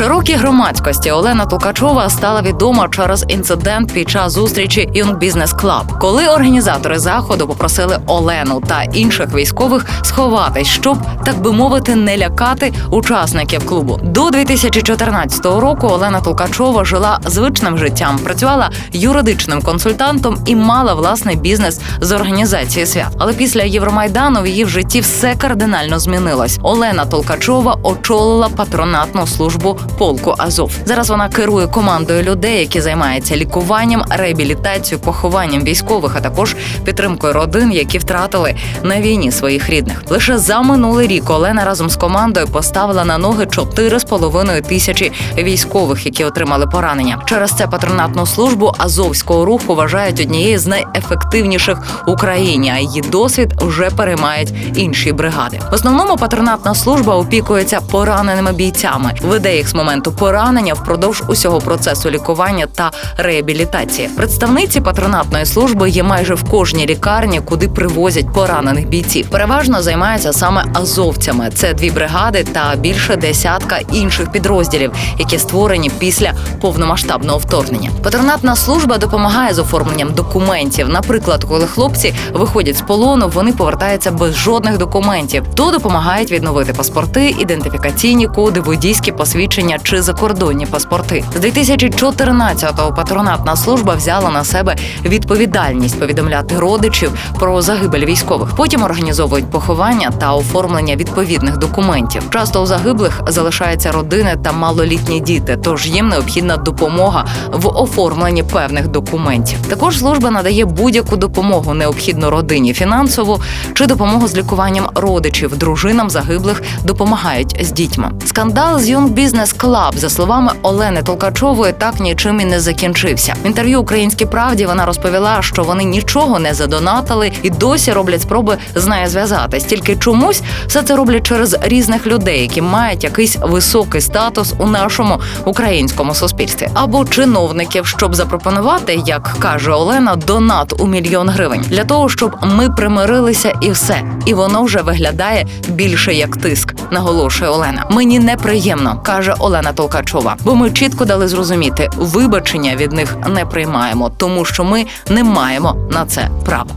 Широкій громадськості Олена Толкачова стала відома через інцидент під час зустрічі Young Business Club, коли організатори заходу попросили Олену та інших військових сховатись, щоб так би мовити, не лякати учасників клубу. До 2014 року Олена Толкачова жила звичним життям, працювала юридичним консультантом і мала власний бізнес з організації свят. Але після Євромайдану в її в житті все кардинально змінилось. Олена Толкачова очолила патронатну службу полку Азов. Зараз вона керує командою людей, які займаються лікуванням, реабілітацією, похованням військових, а також підтримкою родин, які втратили на війні своїх рідних. Лише за минулий рік Олена разом з командою поставила на ноги 4,5 тисячі військових, які отримали поранення. Через це патронатну службу азовського руху вважають однією з найефективніших в Україні. А її досвід вже переймають інші бригади. В основному патронатна служба опікується пораненими бійцями, веде їх з моменту поранення впродовж усього процесу лікування та реабілітації. Представниці патронатної служби є майже в кожній лікарні, куди привозять поранених бійців. Переважно займаються саме азовцями. Це дві бригади та більше десятка інших підрозділів, які створені після повномасштабного вторгнення. Патронатна служба допомагає з оформленням документів. Наприклад, коли хлопці виходять з полону, вони повертаються без жодних документів. То допомагають відновити паспорти, ідентифікаційні коди, водійські посвідчення чи закордонні паспорти. З 2014-го патронатна служба взяла на себе відповідальність повідомляти родичів про загибель військових. Потім організовують поховання та оформлення відповідних документів. Часто у загиблих залишаються родини та малолітні діти, тож їм необхідна допомога в оформленні певних документів. Також служба надає будь-яку допомогу необхідну родині фінансову чи допомогу з лікуванням родичів. Дружинам загиблих допомагають з дітьми. Скандал з Young Business Club, за словами Олени Толкачової, так нічим і не закінчився. В інтерв'ю Українській правді вона розповіла, що вони нічого не задонатили і досі роблять спроби з нею зв'язатись. Тільки чомусь все це роблять через різних людей, які мають якийсь високий статус у нашому українському суспільстві, або чиновників, щоб запропонувати, як каже Олена, донат у мільйон гривень для того, щоб ми примирилися, і все. І воно вже виглядає більше як тиск, наголошує Олена. Мені неприємно, каже Олена Толкачова, бо ми чітко дали зрозуміти, вибачення від них не приймаємо, тому що ми не маємо на це права.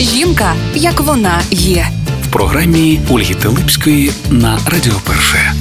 Жінка, як вона є. В програмі Ольги Телипської на Радіо Перше.